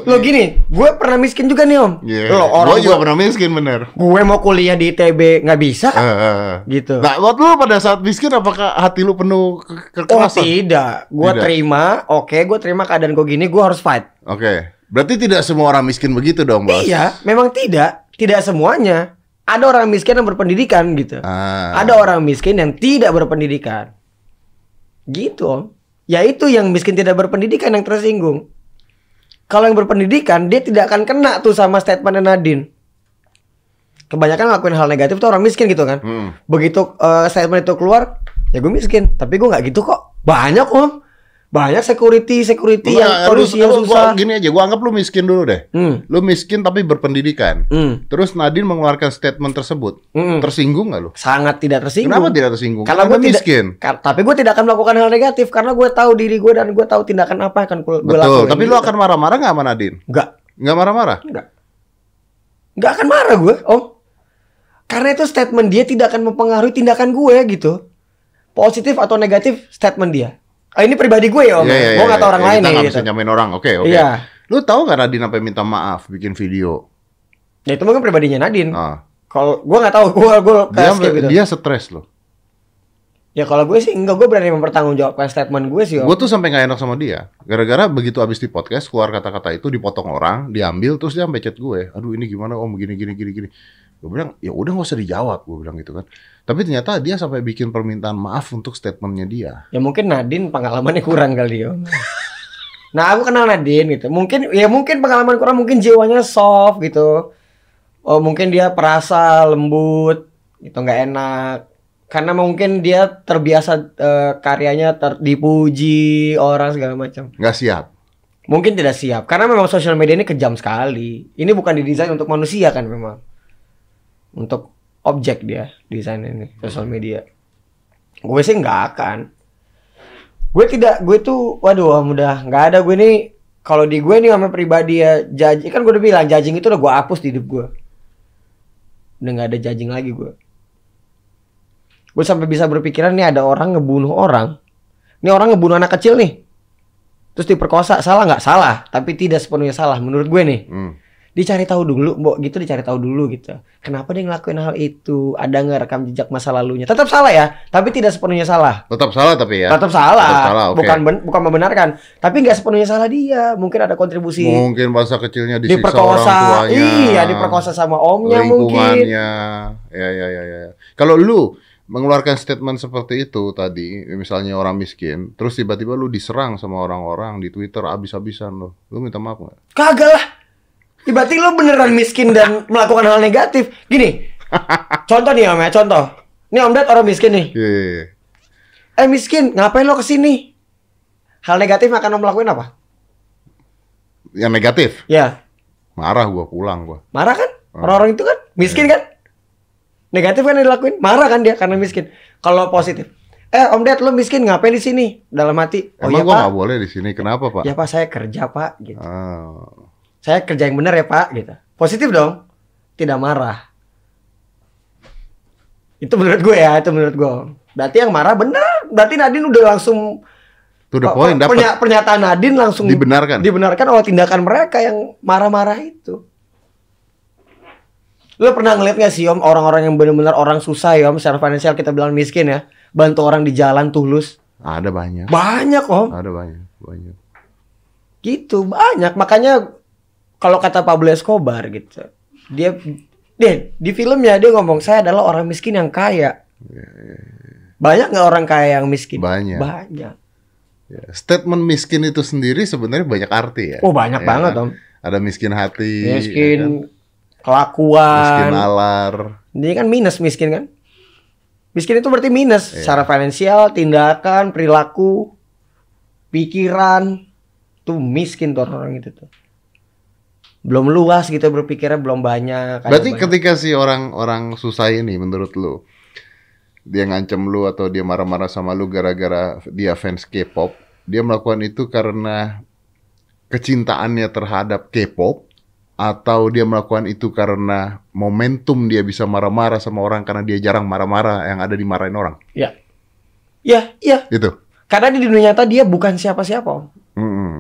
Lo gini, gue pernah miskin juga nih om. Iya. Lo orang Gua juga gue, pernah miskin bener. gue mau kuliah di ITB nggak bisa, eh, eh. gitu. Nah, buat lu pada saat miskin apakah hati lu penuh ke oh kekerasan? tidak, gue terima. Oke, gue terima keadaan gue gini, gue harus fight. Oke. Berarti tidak semua orang miskin begitu dong, Bos? Iya, memang tidak, tidak semuanya. Ada orang miskin yang berpendidikan gitu. Ah. Ada orang miskin yang tidak berpendidikan. Gitu om. Ya itu yang miskin tidak berpendidikan yang tersinggung. Kalau yang berpendidikan dia tidak akan kena tuh sama statement Nadine. Kebanyakan ngelakuin hal negatif tuh orang miskin gitu kan. Hmm. Begitu eh, statement itu keluar, ya gue miskin. Tapi gue nggak gitu kok. Banyak om. Banyak security security yang Enggak, lu- kondisinya lu- gua susah. gini aja, gua anggap lu miskin dulu deh. Hmm. Lu miskin tapi berpendidikan. Hmm. Terus Nadine mengeluarkan statement tersebut. Hmm. Tersinggung nggak lu? Sangat tidak tersinggung. Kenapa tidak tersinggung? Karena gue Anda tidak miskin. Kar- tapi gue tidak akan melakukan hal negatif karena gue tahu diri gue dan gue tahu tindakan apa yang akan gue Betul. lakukan. Tapi lu akan marah-marah nggak sama Nadine? Enggak, Nggak marah-marah? enggak. Enggak akan marah gue, Om. Karena itu statement dia tidak akan mempengaruhi tindakan gue gitu. Positif atau negatif statement dia. Ah, ini pribadi gue ya, Om. Iya, iya, gue nggak iya, tahu orang iya. lain Kita nih nggak gitu. bisa nyamain orang. Oke, oke. Iya. Lu tahu nggak Nadine sampai minta maaf bikin video? Ya itu mungkin pribadinya Nadine. Ah. Kalau gue nggak tahu, <laughs> gue gue Dia gitu. dia stres loh. Ya kalau gue sih enggak, gue berani mempertanggungjawabkan statement gue sih, Om. Gue tuh sampai nggak enak sama dia. Gara-gara begitu abis di podcast keluar kata-kata itu dipotong orang, diambil terus dia sampai chat gue. Aduh ini gimana om begini gini gini gini. Gue bilang ya udah nggak usah dijawab. Gue bilang gitu kan. Tapi ternyata dia sampai bikin permintaan maaf untuk statementnya dia. Ya mungkin Nadine pengalamannya kurang kali ya. Nah aku kenal Nadine gitu. Mungkin ya mungkin pengalaman kurang, mungkin jiwanya soft gitu. Oh mungkin dia perasa lembut, gitu nggak enak. Karena mungkin dia terbiasa eh, karyanya ter- dipuji orang segala macam. Nggak siap. Mungkin tidak siap karena memang sosial media ini kejam sekali. Ini bukan didesain untuk manusia kan memang. Untuk objek dia desain ini sosial media. Gue sih nggak akan. Gue tidak, gue tuh, waduh, udah nggak ada gue nih. Kalau di gue nih sama pribadi ya, judging kan gue udah bilang judging itu udah gue hapus di hidup gue. Udah nggak ada judging lagi gue. Gue sampai bisa berpikiran nih ada orang ngebunuh orang. Ini orang ngebunuh anak kecil nih. Terus diperkosa, salah nggak? Salah, tapi tidak sepenuhnya salah menurut gue nih. Hmm. Dicari tahu dulu, mbok gitu dicari tahu dulu gitu. Kenapa dia ngelakuin hal itu? Ada nggak rekam jejak masa lalunya? Tetap salah ya, tapi tidak sepenuhnya salah. Tetap salah tapi ya. Tetap salah, Tetap salah, oke. bukan ben- bukan membenarkan, tapi nggak sepenuhnya salah dia. Mungkin ada kontribusi Mungkin masa kecilnya disiksa orang diperkosa, tuanya. iya diperkosa sama omnya mungkin. lingkungannya. Ya, ya, ya, ya. Kalau lu mengeluarkan statement seperti itu tadi, misalnya orang miskin, terus tiba-tiba lu diserang sama orang-orang di Twitter abis-abisan lo, lu minta maaf nggak? Kagak lah. Ya, berarti lo beneran miskin dan melakukan hal negatif. Gini, <laughs> contoh nih om ya, contoh. Ini om Ded orang miskin nih. Iya, iya, iya. Eh miskin, ngapain lo ke sini? Hal negatif yang akan om lakuin apa? Yang negatif, Ya, marah gua pulang gua. marah kan? Hmm. Orang-orang itu kan miskin Iya. kan? Negatif kan yang dilakuin, marah kan dia karena miskin. Kalau positif, eh Om Ded lo miskin ngapain di sini? Dalam hati, oh Emang iya gua pak, nggak boleh di sini, kenapa pak? ya pak saya kerja pak, gitu. Ah. Saya kerja yang benar ya pak, gitu. Positif dong, tidak marah. Itu menurut gue ya, itu menurut gue. Berarti yang marah benar. Berarti Nadine udah langsung To the point pernya- pernyataan Nadine langsung dibenarkan. dibenarkan oleh tindakan mereka yang marah-marah itu. Lo pernah ngeliat gak sih om orang-orang yang benar-benar orang susah ya om secara finansial kita bilang miskin ya bantu orang di jalan tulus Ada banyak, banyak om ada banyak, banyak. gitu banyak makanya kalau kata Pablo Escobar gitu dia deh di filmnya dia ngomong saya adalah orang miskin yang kaya banyak nggak orang kaya yang miskin Banyak. banyak Ya, Statement miskin itu sendiri sebenarnya banyak arti ya. oh banyak Ya banget kan? om Ada miskin hati, ya kan? miskin miskin kelakuan nalar. ini kan minus miskin kan miskin itu berarti minus Iya. secara finansial tindakan perilaku pikiran tuh miskin tuh orang itu tuh belum luas gitu berpikirnya belum banyak Berarti banyak- ketika si orang-orang susah ini menurut lu dia ngancem lu atau dia marah-marah sama lu gara-gara dia fans K-pop, dia melakukan itu karena kecintaannya terhadap K-pop atau dia melakukan itu karena momentum dia bisa marah-marah sama orang karena dia jarang marah-marah yang ada dimarahin orang. ya ya iya Itu. karena di dunia nyata dia bukan siapa-siapa Om. Mm-mm.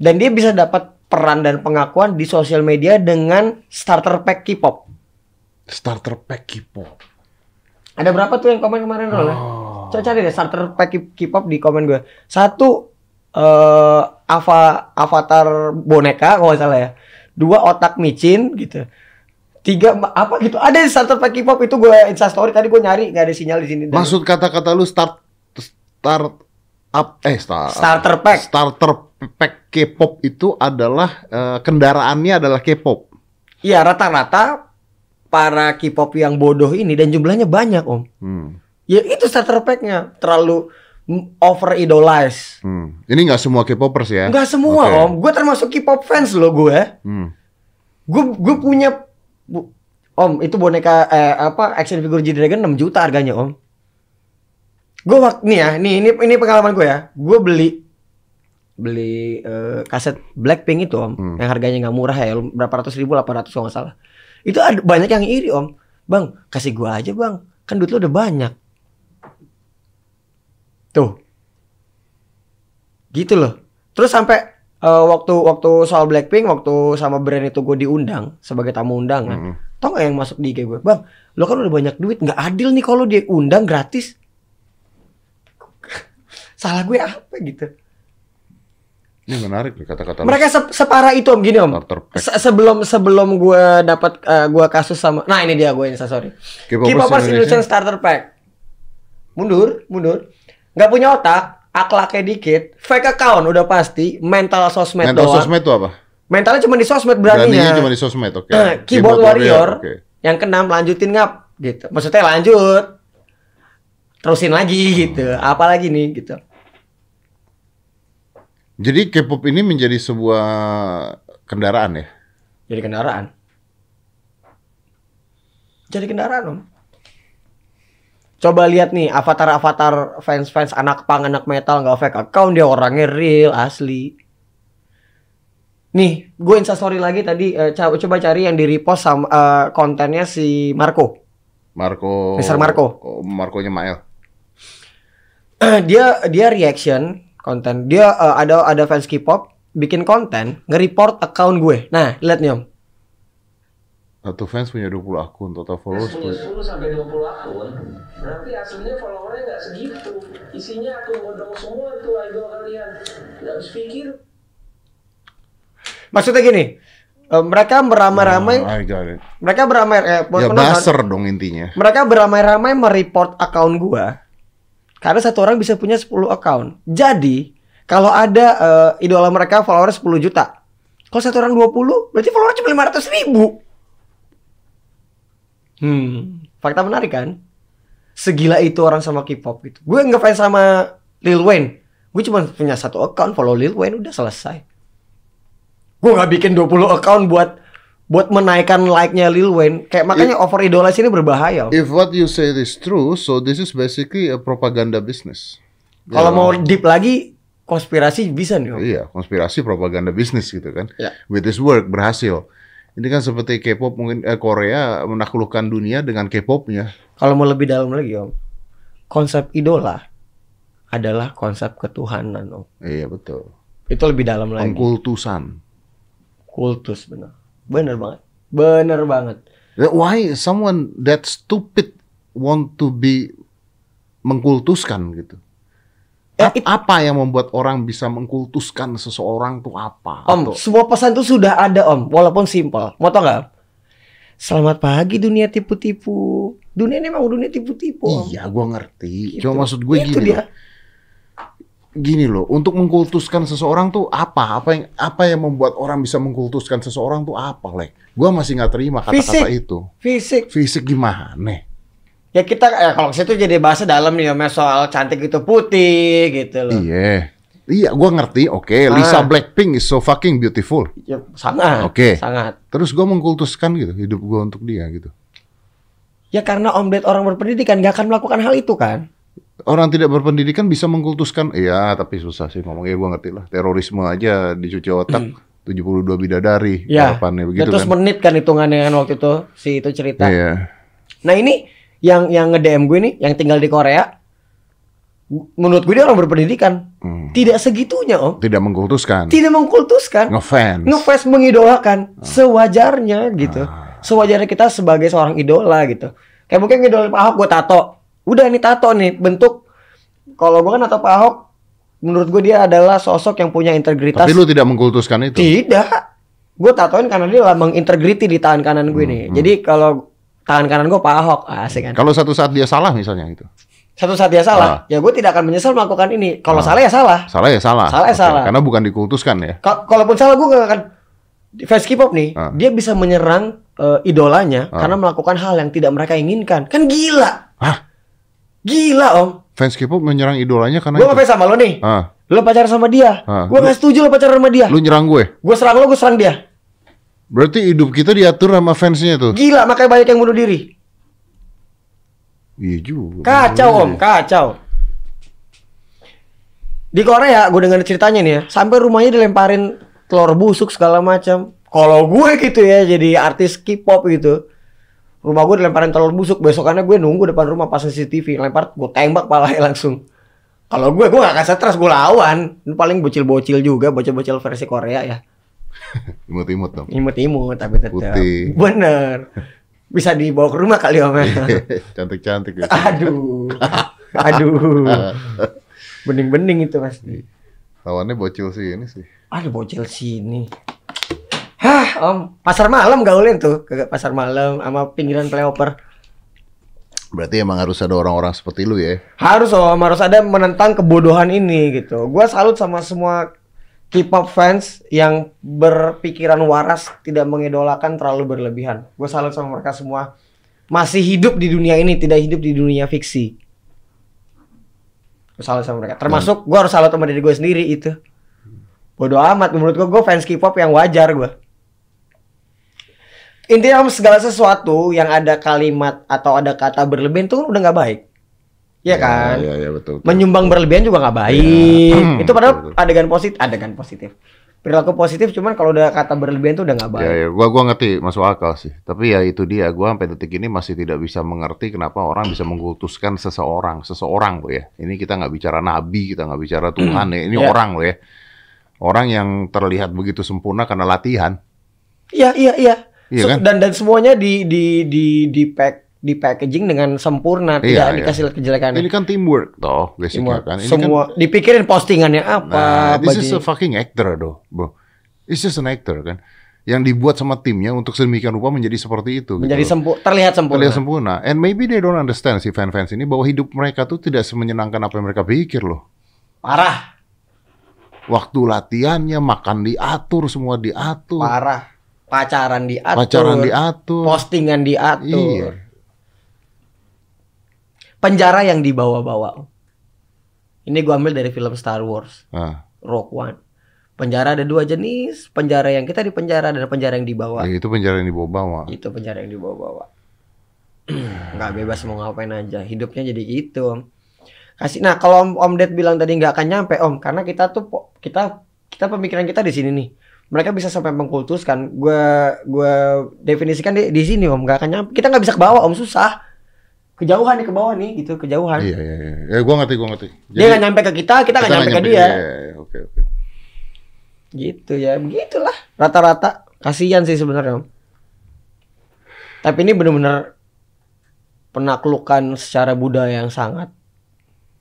dan dia bisa dapat peran dan pengakuan di sosial media dengan starter pack K-pop Starter pack K-pop. ada berapa tuh yang komen kemarin Rol? Oh. Coba cari deh starter pack K-pop di komen gue. Satu eh ava avatar boneka kalau nggak salah ya. Dua otak micin gitu. Tiga apa gitu. Ada di starter pack K-pop itu gue Insta story tadi gue nyari nggak ada sinyal di sini. Maksud kata-kata lu start start up eh start starter pack. starter pack K-pop itu adalah eh, kendaraannya adalah K-pop. Iya rata-rata para K-pop yang bodoh ini dan jumlahnya banyak om. Hmm. Ya itu starter packnya terlalu over idolize. Hmm. Ini nggak semua K-popers ya? Enggak semua Oke. om. Gue termasuk K-pop fans loh gue. Hmm. gue gue punya bu- om itu boneka eh, apa action figure G Dragon 6 juta harganya om gue waktu nih ya nih ini ini pengalaman gue ya gue beli beli eh, kaset Blackpink itu om Hmm. yang harganya nggak murah ya berapa ratus ribu 800 kalau nggak salah. Itu ada banyak yang iri om. Bang kasih gue aja bang. Kan duit lu udah banyak. Tuh. Gitu loh. Terus sampai eh, waktu waktu soal Blackpink waktu sama brand itu gue diundang sebagai tamu undangan Hmm. tau gak yang masuk di IG gue bang lo kan udah banyak duit nggak adil nih kalau dia undang gratis. <laughs> Salah gue apa gitu Ini menarik nih kata-kata mereka se- separah itu om. Gini om. Se- sebelum sebelum gue dapat eh, gue kasus sama nah ini dia gue ini sorry. K-popers K-popers Indonesia. Indonesian starter pack. Mundur mundur. Nggak punya otak akhlaknya dikit fake account udah pasti mental sosmed Mental doang. sosmed itu apa? mentalnya cuma di sosmed Beraninya beraninya, cuma di sosmed, oke. Eh, keyboard warrior, oke. yang keenam lanjutin ngap gitu. Maksudnya lanjut. Terusin lagi gitu. Apalagi nih gitu Jadi K-pop ini menjadi sebuah kendaraan ya? jadi kendaraan jadi kendaraan om coba lihat nih avatar-avatar fans-fans anak pang anak metal nggak fake account dia orangnya real asli nih gue instastory lagi tadi ca- coba cari yang di repost sama eh, kontennya si Marco Marco. Mr. Marco. Oh, Marconya Mael. <clears throat> dia dia reaction konten dia eh, ada ada fans K-pop bikin konten nge-report account gue nah lihat nih om Satu fans punya 20 akun, total followers punya punya 10 sampai 20 akun, berarti aslinya followernya nggak segitu. Isinya akun bodong semua tuh idol kalian. Nggak habis pikir. Maksudnya gini, eh, mereka beramai-ramai, it. mereka beramai eh, Ya baser dong intinya. mereka beramai-ramai mereport akun gua. Karena satu orang bisa punya 10 akun. Jadi, kalau ada eh, idola mereka follower 10 juta. Kalau satu orang 20, berarti follower cuma 500 ribu. Hmm, fakta menarik kan? Segila itu orang sama K-pop gitu. Gue ngefans sama Lil Wayne. Gue cuma punya satu account follow Lil Wayne udah selesai. Gue nggak bikin 20 account buat buat menaikkan like-nya Lil Wayne. Kayak makanya over idolasi ini berbahaya. If what you say is true, so this is basically a propaganda business. Kalau Ya, mau deep lagi konspirasi bisa nih. Om. Iya, konspirasi propaganda bisnis gitu kan. Ya. With this work berhasil. Ini kan seperti K-pop mungkin eh, Korea menaklukkan dunia dengan K-popnya. Kalau mau lebih dalam lagi Om. Konsep idola adalah konsep ketuhanan Om. Iya betul. Itu lebih dalam lagi. Pengkultusan. Kultus bener. Bener banget. Bener banget. Why someone that stupid want to be mengkultuskan gitu? Ya, Ap- apa yang membuat orang bisa mengkultuskan seseorang tuh apa? Om, Atau- semua pesan itu sudah ada Om, walaupun simpel. Mau tau nggak? Om? Selamat pagi dunia tipu-tipu. Dunia ini memang dunia tipu-tipu. Iya, gua ngerti. Gitu. Cuma maksud gue Itu gini dia. loh. Gini loh, untuk mengkultuskan seseorang tuh apa? Apa yang apa yang membuat orang bisa mengkultuskan seseorang tuh apa, Lek? Gua masih nggak terima kata-kata itu. Fisik. Fisik gimana? Ya kita ya kalau situ jadi bahasa dalam nih ya, soal cantik itu putih gitu loh. Iya. Iya, gua ngerti. Oke, Lisa Ah. Blackpink is so fucking beautiful. Ya, sangat. Oke. Sangat. Terus gua mengkultuskan gitu hidup gua untuk dia gitu. Ya karena Om Ded orang berpendidikan gak akan melakukan hal itu kan. Orang tidak berpendidikan bisa mengkultuskan. Iya, tapi susah sih ngomongnya gua ngerti lah. Terorisme aja dicuci otak. 72 bidadari Hmm. Ya. harapannya Ya, begitu terus kan. menit kan hitungannya kan waktu itu si itu cerita. Iya. Nah ini yang yang nge-DM gue nih, yang tinggal di Korea, menurut gue dia orang berpendidikan. Hmm. Tidak segitunya om, Tidak mengkultuskan. tidak mengkultuskan, Ngefans. ngefans mengidolakan sewajarnya gitu, Ah. sewajarnya kita sebagai seorang idola gitu. Kayak mungkin ngidolain Pak Ahok gue tato, udah ini tato nih bentuk. Kalau gue kan tato Pak Ahok, menurut gue dia adalah sosok yang punya integritas. Tapi lu tidak mengkultuskan itu. Tidak. Gue tatoin karena dia lambang integrity di tangan kanan gue nih. Jadi kalau tangan kanan gue Pak Ahok, asik kan. Kalau satu saat dia salah misalnya itu. Satu saat dia salah, ya gue tidak akan menyesal melakukan ini. Kalau salah ya salah. Salah ya salah. Salah ya Oke, salah. Karena bukan dikultuskan ya. Ka- Kalaupun salah gue gak akan di fans K-pop nih, Ah. dia bisa menyerang eh, idolanya Ah. karena melakukan hal yang tidak mereka inginkan. Kan gila. Hah? Gila om. Fans K-pop menyerang idolanya karena Gue ngefans sama lo nih. Ah, Lo pacaran sama dia. Ah. Gue gak setuju lo pacaran sama dia. lu nyerang gue. Gue serang lo, gue serang dia. Berarti hidup kita diatur sama fansnya tuh. Gila, makanya banyak yang bunuh diri. Iya juga. Kacau om, kacau. Di Korea, gue dengar ceritanya nih ya, sampai rumahnya dilemparin telur busuk segala macam. Kalau gue gitu ya, jadi artis K-pop gitu, rumah gue dilemparin telur busuk. Besokannya gue nunggu depan rumah pas CCTV, lempar, gue tembak palanya <laughs> langsung. Kalau gue, gue gak akan stres, gue lawan. Ini paling bocil-bocil juga, bocil-bocil versi Korea ya. <laughs> Imut-imut dong. Imut-imut tapi tetap. Putih. Bener. Bisa dibawa ke rumah kali om. <laughs> Cantik-cantik ya. Aduh. Aduh. Bening-bening itu pasti. Lawannya bocil sih ini sih. Aduh bocil sini. Hah, Om, pasar malam gaulin tuh ke pasar malam sama pinggiran playoper. Berarti emang harus ada orang-orang seperti lu ya. Harus Om, harus ada menentang kebodohan ini gitu. Gua salut sama semua K-pop fans yang berpikiran waras, tidak mengidolakan terlalu berlebihan. Gue salut sama mereka semua. Masih hidup di dunia ini, tidak hidup di dunia fiksi. Gue salut sama mereka. Termasuk gue harus salut sama diri gue sendiri itu. Bodoh amat menurut gue, gue fans K-pop yang wajar gue. Intinya segala sesuatu yang ada kalimat atau ada kata berlebihan itu udah nggak baik. Iya kan? Iya, iya betul. betul. menyumbang berlebihan juga nggak baik. Hmm, itu padahal betul, betul. adegan positif, adegan positif. Perilaku positif cuman kalau udah kata berlebihan itu udah nggak baik. Ya, ya, gua gua ngerti masuk akal sih. Tapi ya itu dia, gua sampai detik ini masih tidak bisa mengerti kenapa orang bisa mengkultuskan seseorang, seseorang loh ya. Ini kita nggak bicara nabi, kita nggak bicara Tuhan ya. Ini Ya. orang loh ya. Orang yang terlihat begitu sempurna karena latihan. Iya iya iya. Iya kan? Dan dan semuanya di di di di pack di packaging dengan sempurna, tidak Iya, iya. dikasih lihat kejelekannya. Ini kan teamwork toh, basicnya Semua, kan. Ini semua dipikirin postingannya kan, apa, nah, this is a fucking actor though, bro. It's just an actor kan. Yang dibuat sama timnya untuk sedemikian rupa menjadi seperti itu. menjadi gitu. sempu terlihat sempurna. Terlihat sempurna. And maybe they don't understand si fans-fans ini bahwa hidup mereka tuh tidak semenyenangkan apa yang mereka pikir loh. Parah, Waktu latihannya, makan diatur, semua diatur. parah. Pacaran diatur, Pacaran diatur. postingan diatur. Iya. Penjara yang dibawa-bawa. Ini gua ambil dari film Star Wars, Ah, Rogue One. Penjara ada dua jenis, penjara yang kita di penjara dan penjara yang dibawa. ya itu penjara yang dibawa-bawa. Itu penjara yang dibawa-bawa. <clears throat> nggak bebas mau ngapain aja. Hidupnya jadi gitu. Kasih. Nah kalau Om, Om Ded bilang tadi nggak akan nyampe Om, karena kita tuh kita kita pemikiran kita di sini nih. Mereka bisa sampai mengkultuskan. Gue gue definisikan di, di sini Om, nggak akan nyampe. Kita nggak bisa ke bawah Om, susah. Kejauhan nih ke bawah nih, gitu kejauhan. Iya, iya, iya. Ya, gua ngerti, gua ngerti. Dia nggak nyampe ke kita, kita nggak nyampe, ke dia. Iya, iya, iya. Oke, oke. Gitu ya, begitulah. Rata-rata kasihan sih sebenarnya. Om. Tapi ini benar-benar penaklukan secara budaya yang sangat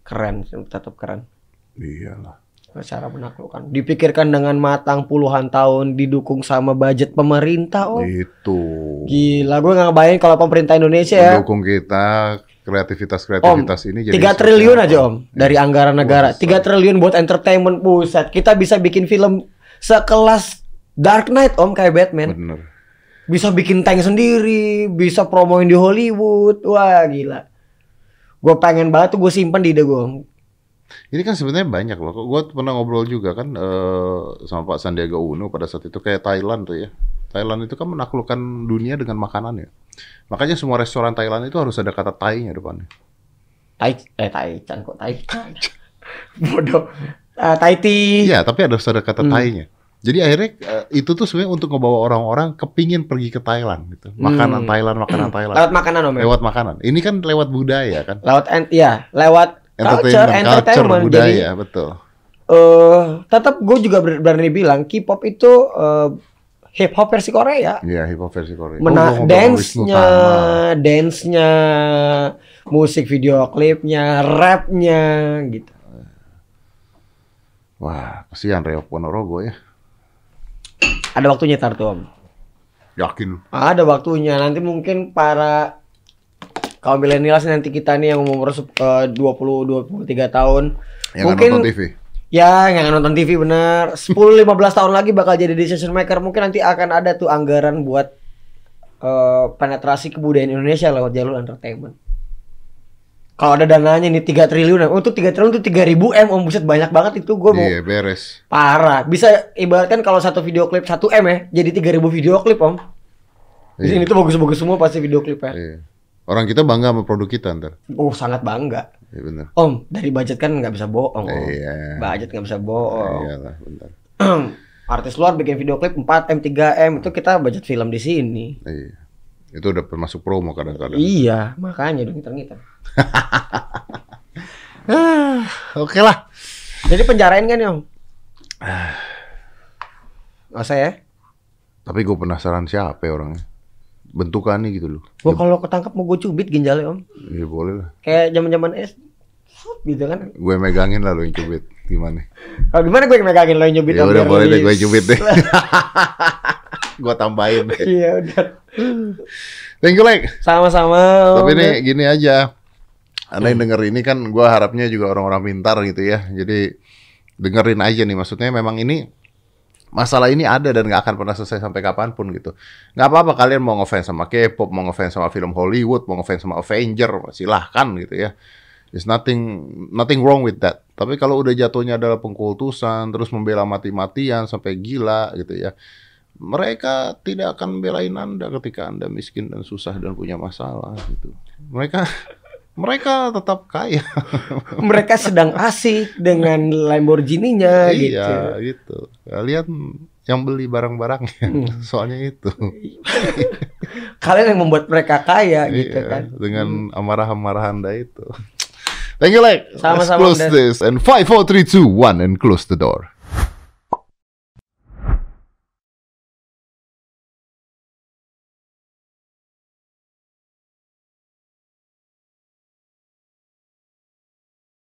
keren, tetap keren. Iyalah. Secara penaklukan. Dipikirkan dengan matang puluhan tahun, didukung sama budget pemerintah, Om. Itu. Gila, gue nggak ngebayangin kalau pemerintah Indonesia ya. Mendukung kita kreativitas-kreativitas ini jadi 3 triliun aja om dari anggaran negara. Buset. 3 triliun buat entertainment buset. Kita bisa bikin film sekelas Dark Knight om kayak Batman. Bener. Bisa bikin tank sendiri, bisa promoin di Hollywood. Wah gila. Gue pengen banget tuh gue simpan di ide gue. Ini kan sebenarnya banyak loh. Gue pernah ngobrol juga kan eh, sama Pak Sandiaga Uno pada saat itu kayak Thailand tuh ya. Thailand itu kan menaklukkan dunia dengan makanannya. Makanya semua restoran Thailand itu harus ada kata Thai-nya depannya. Tai, eh Taichan kok Taichan. <laughs> Bodoh. Ah, Taiti. Iya, tapi harus ada kata Hmm. Thai-nya. Jadi akhirnya eh, itu tuh sebenarnya untuk ngebawa orang-orang kepingin pergi ke Thailand gitu. Makanan Hmm. Thailand, makanan <clears throat> Thailand. Lewat makanan om. ya? Lewat makanan. Ini kan lewat budaya kan. Lewat ya, lewat culture, Entertainment, culture, entertainment. Jadi budaya, betul. eh tetap gue juga ber- berani bilang K-pop itu eh, hip hop versi Korea. Iya, hip hop versi Korea. Mena Oh, dance-nya, dance-nya, musik video klipnya, rap-nya gitu. Wah, kesian Reok Ponorogo ya. Ada waktunya tar tuh, Om. Yakin. Ada waktunya. Nanti mungkin para kaum milenial nanti kita nih yang umur eh, 20 23 tahun Yang mungkin nonton TV. Ya, yang nonton TV bener. <laughs> 10-15 tahun lagi bakal jadi decision maker. Mungkin nanti akan ada tuh anggaran buat eh, penetrasi kebudayaan Indonesia lewat jalur entertainment. Kalau ada dananya nih 3 triliun, untuk 3 triliun itu 3000 M, om buset banyak banget itu gue mau Iya, beres. parah. Bisa ibaratkan kalau satu video klip 1 M ya, jadi 3000 video klip om. Di Iya. sini tuh bagus-bagus semua pasti video klipnya. Iya. Orang kita bangga sama produk kita ntar. Oh sangat bangga. Iya benar. Om, dari budget kan nggak bisa bohong. Om. Iya. Budget nggak bisa bohong. Iyalah, benar. <clears throat> artis luar bikin video klip 4 M 3 M itu kita budget film di sini. Iya. Itu udah termasuk promo kadang-kadang. Iya, makanya dong ngiter-ngiter. Ah, <sighs> Oke lah. Jadi penjarain kan, Om? <sighs> Nggak usah ya? Tapi gue penasaran siapa ya orangnya. Bentukannya gitu loh. Gua kalau ketangkap mau gue cubit ginjalnya, Om. Iya boleh lah. Kayak zaman-zaman es gitu kan. Gue megangin lah lo yang cubit. Gimana? Kalau gimana gue yang megangin lo yang nyubit Ya udah biar boleh deh gue cubit deh. <laughs> gue tambahin deh. Iya, udah. Thank you, Lek. Sama-sama. Tapi ini gini aja. Anda yang denger ini kan gue harapnya juga orang-orang pintar gitu ya. Jadi dengerin aja nih. Maksudnya memang ini masalah ini ada dan nggak akan pernah selesai sampai kapan pun gitu. Nggak apa-apa kalian mau ngefans sama K-pop, mau ngefans sama film Hollywood, mau ngefans sama Avenger, silahkan gitu ya. There's nothing nothing wrong with that. Tapi kalau udah jatuhnya adalah pengkultusan, terus membela mati-matian sampai gila gitu ya. Mereka tidak akan belain Anda ketika Anda miskin dan susah dan punya masalah gitu. Mereka <laughs> mereka tetap kaya. <laughs> mereka sedang asik dengan Lamborghini-nya gitu. Iya, gitu. Kalian yang beli barang-barangnya. Hmm. Soalnya itu. <laughs> Kalian yang membuat mereka kaya gitu Iya, kan. Dengan amarah-amarah Anda itu. Thank you, Like. Sama-sama, Let's close this. And 5, 4, 3, 2, 1 and close the door.